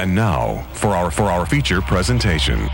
And now for our for our feature presentation.